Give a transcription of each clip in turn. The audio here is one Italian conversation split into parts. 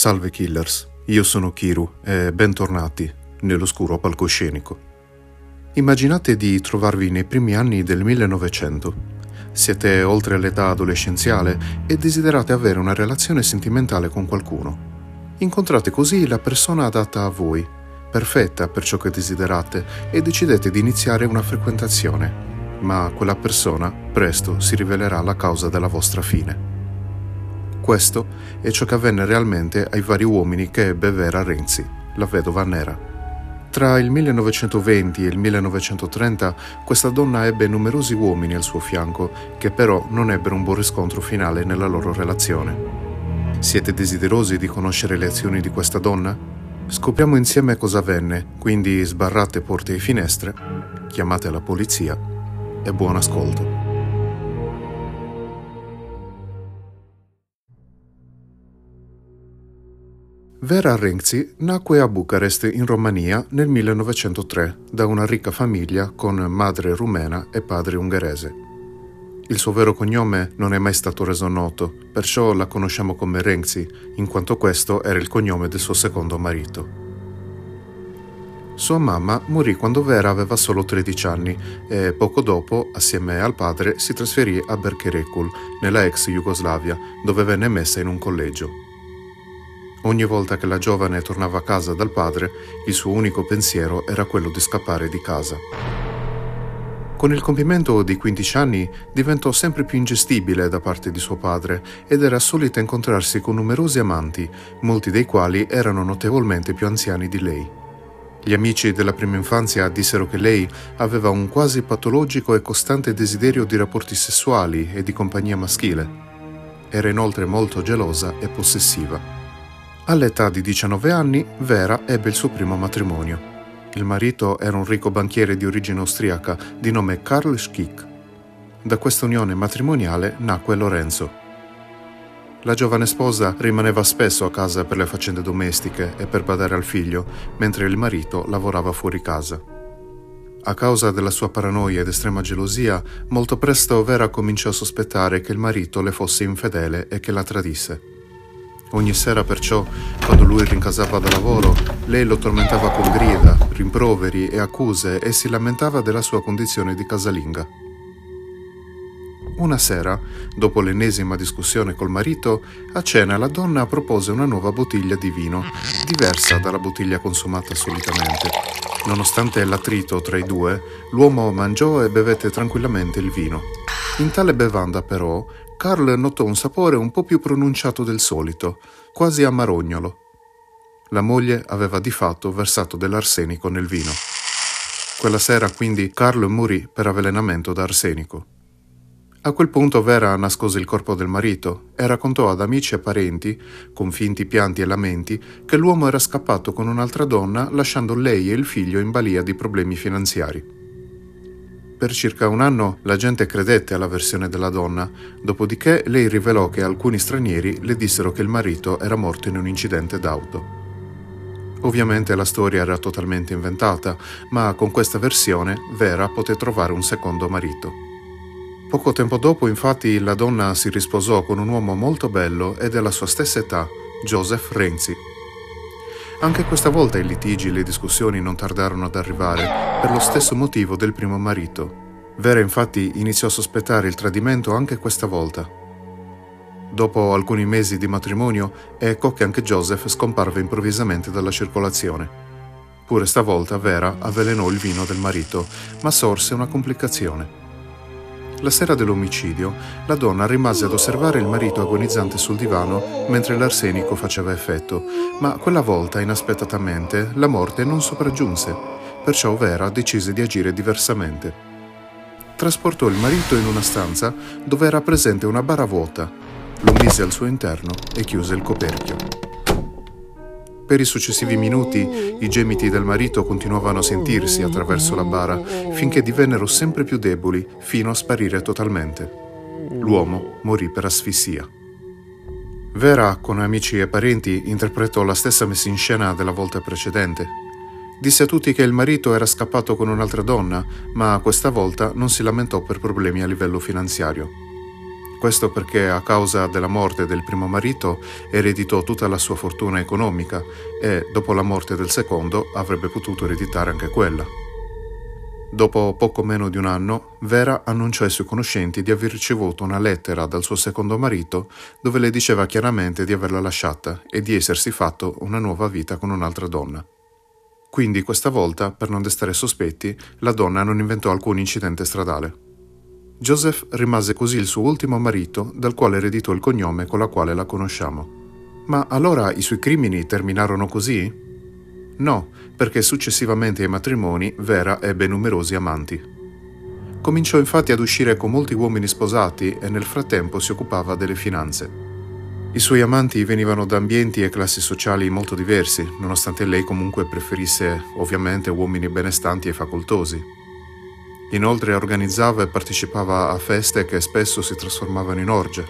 Salve killers, io sono Kiru e bentornati nell'oscuro palcoscenico. Immaginate di trovarvi nei primi anni del 1900. Siete oltre l'età adolescenziale e desiderate avere una relazione sentimentale con qualcuno. Incontrate così la persona adatta a voi, perfetta per ciò che desiderate, e decidete di iniziare una frequentazione. Ma quella persona presto si rivelerà la causa della vostra fine. Questo è ciò che avvenne realmente ai vari uomini che ebbe Vera Renzi, la vedova nera. Tra il 1920 e il 1930 questa donna ebbe numerosi uomini al suo fianco, che però non ebbero un buon riscontro finale nella loro relazione. Siete desiderosi di conoscere le azioni di questa donna? Scopriamo insieme cosa avvenne, quindi sbarrate porte e finestre, chiamate la polizia e buon ascolto. Vera Renzi nacque a Bucarest in Romania nel 1903 da una ricca famiglia con madre rumena e padre ungherese. Il suo vero cognome non è mai stato reso noto, perciò la conosciamo come Renzi, in quanto questo era il cognome del suo secondo marito. Sua mamma morì quando Vera aveva solo 13 anni e poco dopo, assieme al padre, si trasferì a Berkerekul, nella ex Jugoslavia, dove venne messa in un collegio. Ogni volta che la giovane tornava a casa dal padre, il suo unico pensiero era quello di scappare di casa. Con il compimento di 15 anni diventò sempre più ingestibile da parte di suo padre ed era solita incontrarsi con numerosi amanti, molti dei quali erano notevolmente più anziani di lei. Gli amici della prima infanzia dissero che lei aveva un quasi patologico e costante desiderio di rapporti sessuali e di compagnia maschile. Era inoltre molto gelosa e possessiva. All'età di 19 anni, Vera ebbe il suo primo matrimonio. Il marito era un ricco banchiere di origine austriaca di nome Karl Schick. Da questa unione matrimoniale nacque Lorenzo. La giovane sposa rimaneva spesso a casa per le faccende domestiche e per badare al figlio, mentre il marito lavorava fuori casa. A causa della sua paranoia ed estrema gelosia, molto presto Vera cominciò a sospettare che il marito le fosse infedele e che la tradisse. Ogni sera perciò, quando lui rincasava da lavoro, lei lo tormentava con grida, rimproveri e accuse e si lamentava della sua condizione di casalinga. Una sera, dopo l'ennesima discussione col marito, a cena la donna propose una nuova bottiglia di vino, diversa dalla bottiglia consumata solitamente. Nonostante l'attrito tra i due, l'uomo mangiò e bevette tranquillamente il vino. In tale bevanda, però, Carl notò un sapore un po' più pronunciato del solito, quasi amarognolo. La moglie aveva di fatto versato dell'arsenico nel vino. Quella sera quindi Carl morì per avvelenamento da arsenico. A quel punto Vera nascose il corpo del marito e raccontò ad amici e parenti, con finti pianti e lamenti, che l'uomo era scappato con un'altra donna lasciando lei e il figlio in balia di problemi finanziari. Per circa un anno la gente credette alla versione della donna, dopodiché lei rivelò che alcuni stranieri le dissero che il marito era morto in un incidente d'auto. Ovviamente la storia era totalmente inventata, ma con questa versione Vera poté trovare un secondo marito. Poco tempo dopo, infatti, la donna si risposò con un uomo molto bello e della sua stessa età, Joseph Renzi. Anche questa volta i litigi e le discussioni non tardarono ad arrivare, per lo stesso motivo del primo marito. Vera infatti iniziò a sospettare il tradimento anche questa volta. Dopo alcuni mesi di matrimonio, ecco che anche Joseph scomparve improvvisamente dalla circolazione. Pure stavolta Vera avvelenò il vino del marito, ma sorse una complicazione. La sera dell'omicidio, la donna rimase ad osservare il marito agonizzante sul divano mentre l'arsenico faceva effetto, ma quella volta, inaspettatamente, la morte non sopraggiunse, perciò Vera decise di agire diversamente. Trasportò il marito in una stanza dove era presente una bara vuota, lo mise al suo interno e chiuse il coperchio. Per i successivi minuti i gemiti del marito continuavano a sentirsi attraverso la bara finché divennero sempre più deboli fino a sparire totalmente. L'uomo morì per asfissia. Vera, con amici e parenti, interpretò la stessa messa in scena della volta precedente. Disse a tutti che il marito era scappato con un'altra donna, ma questa volta non si lamentò per problemi a livello finanziario. Questo perché a causa della morte del primo marito ereditò tutta la sua fortuna economica e dopo la morte del secondo avrebbe potuto ereditare anche quella. Dopo poco meno di un anno, Vera annunciò ai suoi conoscenti di aver ricevuto una lettera dal suo secondo marito dove le diceva chiaramente di averla lasciata e di essersi fatto una nuova vita con un'altra donna. Quindi questa volta, per non destare sospetti, la donna non inventò alcun incidente stradale. Joseph rimase così il suo ultimo marito, dal quale ereditò il cognome con la quale la conosciamo. Ma allora i suoi crimini terminarono così? No, perché successivamente ai matrimoni Vera ebbe numerosi amanti. Cominciò infatti ad uscire con molti uomini sposati e nel frattempo si occupava delle finanze. I suoi amanti venivano da ambienti e classi sociali molto diversi, nonostante lei comunque preferisse ovviamente uomini benestanti e facoltosi. Inoltre organizzava e partecipava a feste che spesso si trasformavano in orge.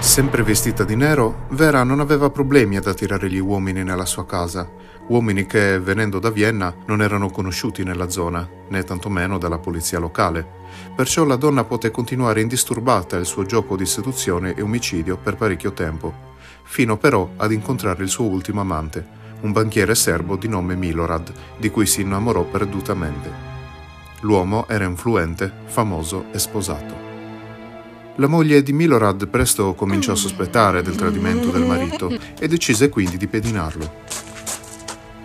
Sempre vestita di nero, Vera non aveva problemi ad attirare gli uomini nella sua casa, uomini che, venendo da Vienna, non erano conosciuti nella zona, né tantomeno dalla polizia locale. Perciò la donna poté continuare indisturbata il suo gioco di seduzione e omicidio per parecchio tempo, fino però ad incontrare il suo ultimo amante, un banchiere serbo di nome Milorad, di cui si innamorò perdutamente. L'uomo era influente, famoso e sposato. La moglie di Milorad presto cominciò a sospettare del tradimento del marito e decise quindi di pedinarlo.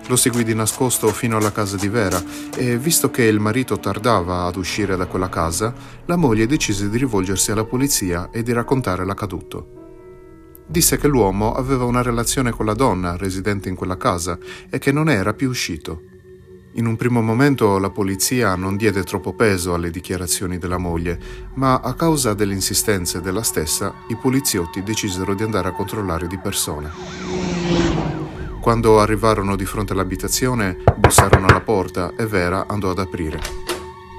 Lo seguì di nascosto fino alla casa di Vera e, visto che il marito tardava ad uscire da quella casa, la moglie decise di rivolgersi alla polizia e di raccontare l'accaduto. Disse che l'uomo aveva una relazione con la donna residente in quella casa e che non era più uscito. In un primo momento la polizia non diede troppo peso alle dichiarazioni della moglie, ma a causa delle insistenze della stessa, i poliziotti decisero di andare a controllare di persona. Quando arrivarono di fronte all'abitazione, bussarono alla porta e Vera andò ad aprire.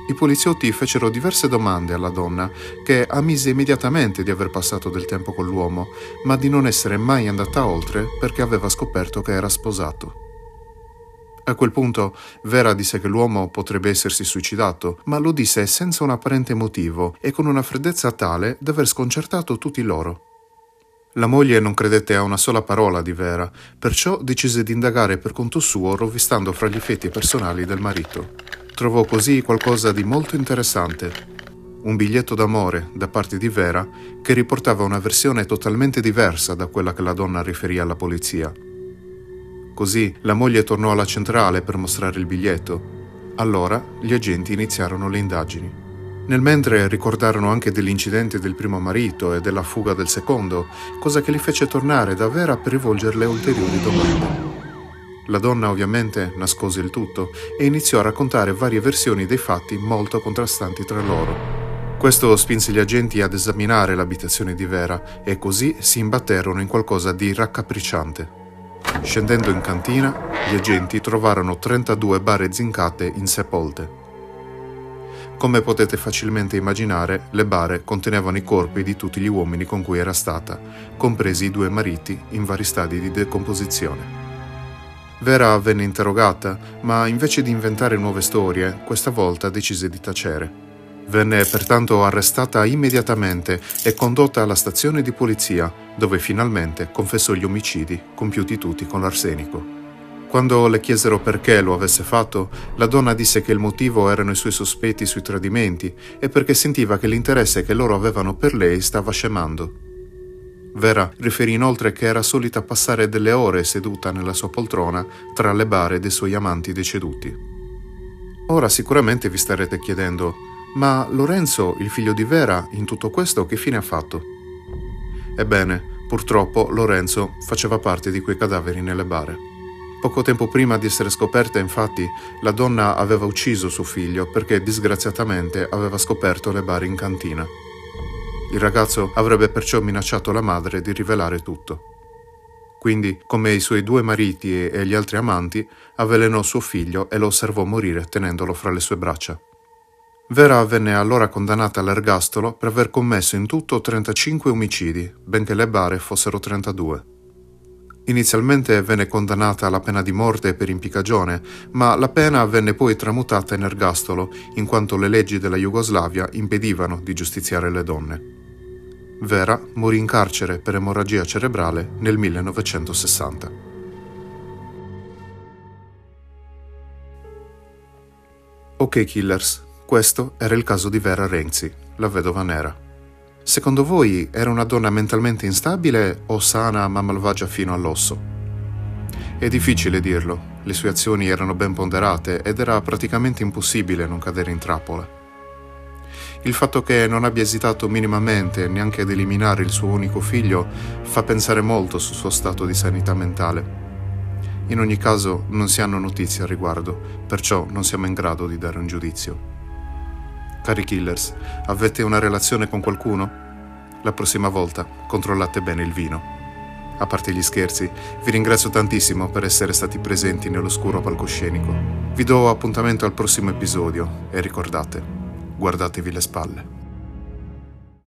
I poliziotti fecero diverse domande alla donna, che ammise immediatamente di aver passato del tempo con l'uomo, ma di non essere mai andata oltre perché aveva scoperto che era sposato. A quel punto Vera disse che l'uomo potrebbe essersi suicidato, ma lo disse senza un apparente motivo e con una freddezza tale da aver sconcertato tutti loro. La moglie non credette a una sola parola di Vera, perciò decise di indagare per conto suo rovistando fra gli effetti personali del marito. Trovò così qualcosa di molto interessante. Un biglietto d'amore da parte di Vera che riportava una versione totalmente diversa da quella che la donna riferì alla polizia. Così la moglie tornò alla centrale per mostrare il biglietto. Allora gli agenti iniziarono le indagini. Nel mentre ricordarono anche dell'incidente del primo marito e della fuga del secondo, cosa che li fece tornare da Vera per rivolgerle ulteriori domande. La donna ovviamente nascose il tutto e iniziò a raccontare varie versioni dei fatti molto contrastanti tra loro. Questo spinse gli agenti ad esaminare l'abitazione di Vera e così si imbatterono in qualcosa di raccapricciante. Scendendo in cantina, gli agenti trovarono 32 bare zincate insepolte. Come potete facilmente immaginare, le bare contenevano i corpi di tutti gli uomini con cui era stata, compresi i due mariti in vari stadi di decomposizione. Vera venne interrogata, ma invece di inventare nuove storie, questa volta decise di tacere. Venne pertanto arrestata immediatamente e condotta alla stazione di polizia, dove finalmente confessò gli omicidi compiuti tutti con l'arsenico. Quando le chiesero perché lo avesse fatto, la donna disse che il motivo erano i suoi sospetti sui tradimenti e perché sentiva che l'interesse che loro avevano per lei stava scemando. Vera riferì inoltre che era solita passare delle ore seduta nella sua poltrona tra le bare dei suoi amanti deceduti. Ora sicuramente vi starete chiedendo ma Lorenzo, il figlio di Vera, in tutto questo che fine ha fatto? Ebbene, purtroppo Lorenzo faceva parte di quei cadaveri nelle bare. Poco tempo prima di essere scoperta, infatti, la donna aveva ucciso suo figlio perché disgraziatamente aveva scoperto le bare in cantina. Il ragazzo avrebbe perciò minacciato la madre di rivelare tutto. Quindi, come i suoi due mariti e gli altri amanti, avvelenò suo figlio e lo osservò morire tenendolo fra le sue braccia. Vera venne allora condannata all'ergastolo per aver commesso in tutto 35 omicidi, benché le bare fossero 32. Inizialmente venne condannata alla pena di morte per impiccagione, ma la pena venne poi tramutata in ergastolo, in quanto le leggi della Jugoslavia impedivano di giustiziare le donne. Vera morì in carcere per emorragia cerebrale nel 1960. Ok Killers, questo era il caso di Vera Renzi, la vedova nera. Secondo voi era una donna mentalmente instabile o sana ma malvagia fino all'osso? È difficile dirlo, le sue azioni erano ben ponderate ed era praticamente impossibile non cadere in trappola. Il fatto che non abbia esitato minimamente neanche ad eliminare il suo unico figlio fa pensare molto sul suo stato di sanità mentale. In ogni caso non si hanno notizie al riguardo, perciò non siamo in grado di dare un giudizio. Cari killers, avete una relazione con qualcuno? La prossima volta controllate bene il vino. A parte gli scherzi, vi ringrazio tantissimo per essere stati presenti nell'oscuro palcoscenico. Vi do appuntamento al prossimo episodio e ricordate, guardatevi le spalle.